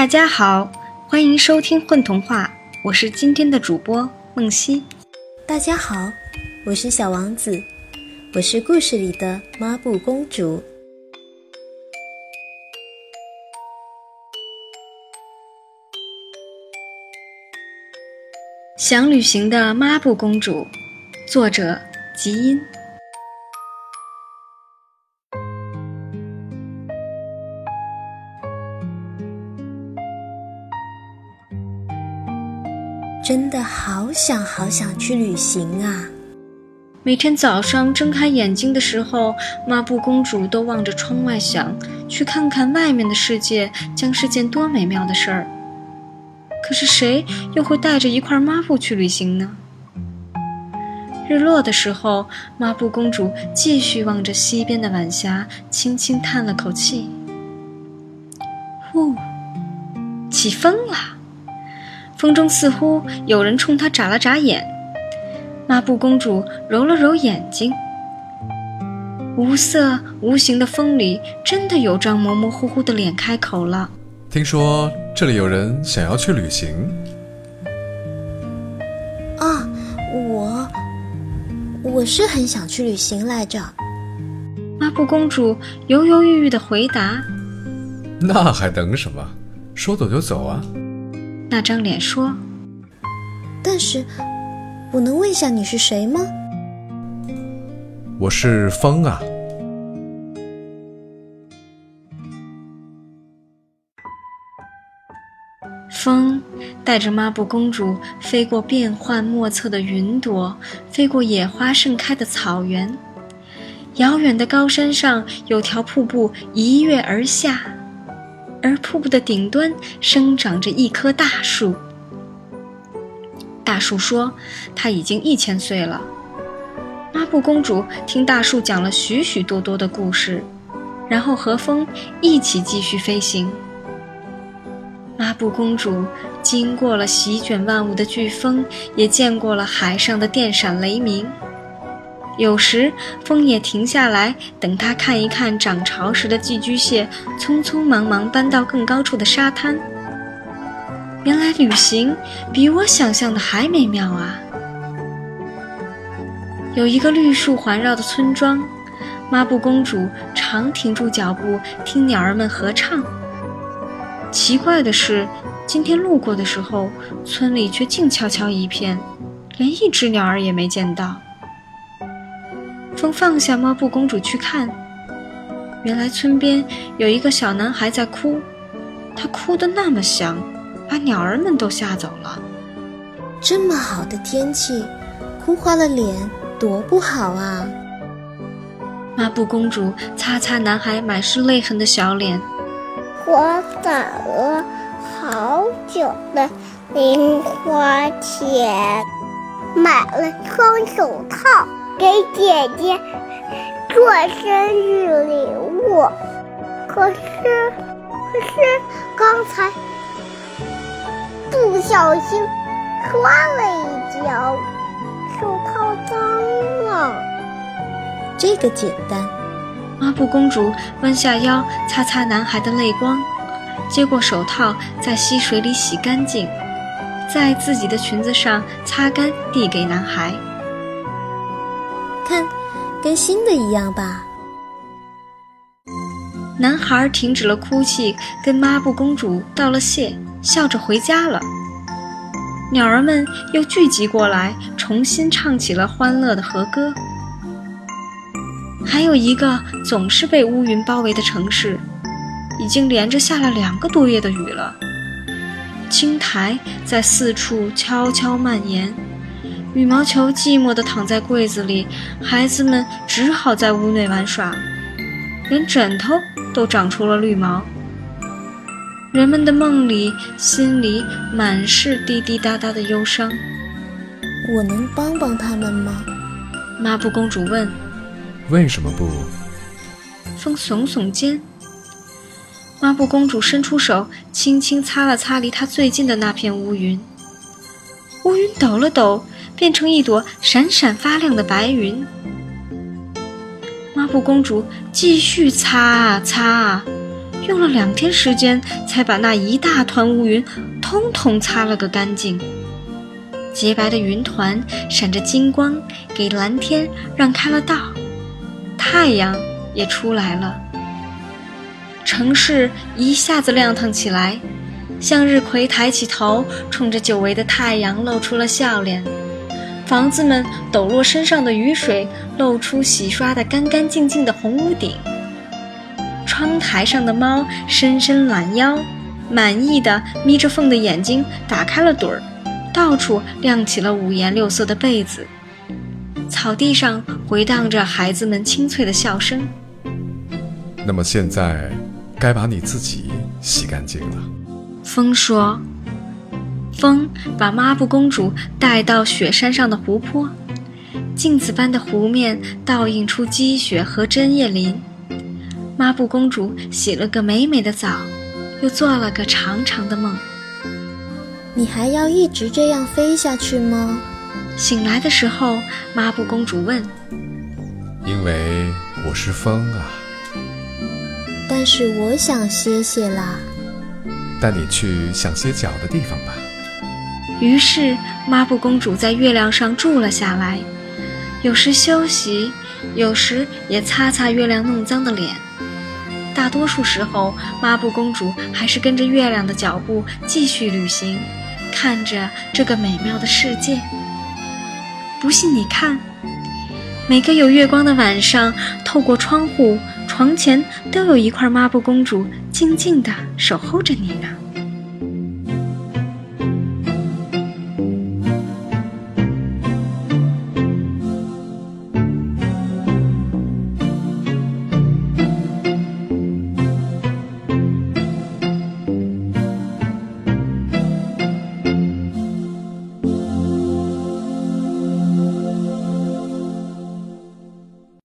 大家好，欢迎收听混童话，我是今天的主播梦溪。大家好，我是小王子，我是故事里的抹布公主。想旅行的抹布公主，作者吉音。真的好想好想去旅行啊！每天早上睁开眼睛的时候，抹布公主都望着窗外想，去看看外面的世界将是件多美妙的事儿。可是谁又会带着一块抹布去旅行呢？日落的时候，抹布公主继续望着西边的晚霞，轻轻叹了口气：“呼，起风了。”风中似乎有人冲她眨了眨眼，抹布公主揉了揉眼睛。无色无形的风里，真的有张模模糊糊的脸开口了：“听说这里有人想要去旅行。”啊，我我是很想去旅行来着。抹布公主犹犹豫豫的回答：“那还等什么？说走就走啊！”那张脸说：“但是，我能问一下你是谁吗？”“我是风啊。”风带着抹布公主飞过变幻莫测的云朵，飞过野花盛开的草原。遥远的高山上有条瀑布一跃而下。而瀑布的顶端生长着一棵大树。大树说：“它已经一千岁了。”抹布公主听大树讲了许许多多的故事，然后和风一起继续飞行。抹布公主经过了席卷万物的飓风，也见过了海上的电闪雷鸣。有时风也停下来，等他看一看涨潮时的寄居蟹，匆匆忙忙搬到更高处的沙滩。原来旅行比我想象的还美妙啊！有一个绿树环绕的村庄，抹布公主常停住脚步听鸟儿们合唱。奇怪的是，今天路过的时候，村里却静悄悄一片，连一只鸟儿也没见到。风放下抹布公主去看，原来村边有一个小男孩在哭，他哭得那么响，把鸟儿们都吓走了。这么好的天气，哭花了脸，多不好啊！抹布公主擦擦男孩满是泪痕的小脸，我攒了好久的零花钱，买了双手套。给姐姐做生日礼物，可是，可是刚才不小心摔了一跤，手套脏了。这个简单。抹布公主弯下腰擦擦男孩的泪光，接过手套在溪水里洗干净，在自己的裙子上擦干，递给男孩。看，跟新的一样吧。男孩停止了哭泣，跟抹布公主道了谢，笑着回家了。鸟儿们又聚集过来，重新唱起了欢乐的和歌。还有一个总是被乌云包围的城市，已经连着下了两个多月的雨了。青苔在四处悄悄蔓延。羽毛球寂寞地躺在柜子里，孩子们只好在屋内玩耍，连枕头都长出了绿毛。人们的梦里、心里满是滴滴答答的忧伤。我能帮帮他们吗？抹布公主问。为什么不？风耸耸肩。抹布公主伸出手，轻轻擦了擦离她最近的那片乌云。乌云抖了抖。变成一朵闪闪发亮的白云。抹布公主继续擦啊擦啊，用了两天时间才把那一大团乌云通通擦了个干净。洁白的云团闪着金光，给蓝天让开了道，太阳也出来了。城市一下子亮堂起来，向日葵抬起头，冲着久违的太阳露出了笑脸。房子们抖落身上的雨水，露出洗刷得干干净净的红屋顶。窗台上的猫伸伸懒腰，满意的眯着缝的眼睛，打开了盹儿。到处亮起了五颜六色的被子，草地上回荡着孩子们清脆的笑声。那么现在，该把你自己洗干净了。风说：“风把抹布公主带到雪山上的湖泊，镜子般的湖面倒映出积雪和针叶林。抹布公主洗了个美美的澡，又做了个长长的梦。”你还要一直这样飞下去吗？醒来的时候，抹布公主问：“因为我是风啊。”但是我想歇歇啦。带你去想歇脚的地方吧。于是，抹布公主在月亮上住了下来，有时休息，有时也擦擦月亮弄脏的脸。大多数时候，抹布公主还是跟着月亮的脚步继续旅行。看着这个美妙的世界，不信你看，每个有月光的晚上，透过窗户、床前，都有一块抹布公主静静地守候着你呢。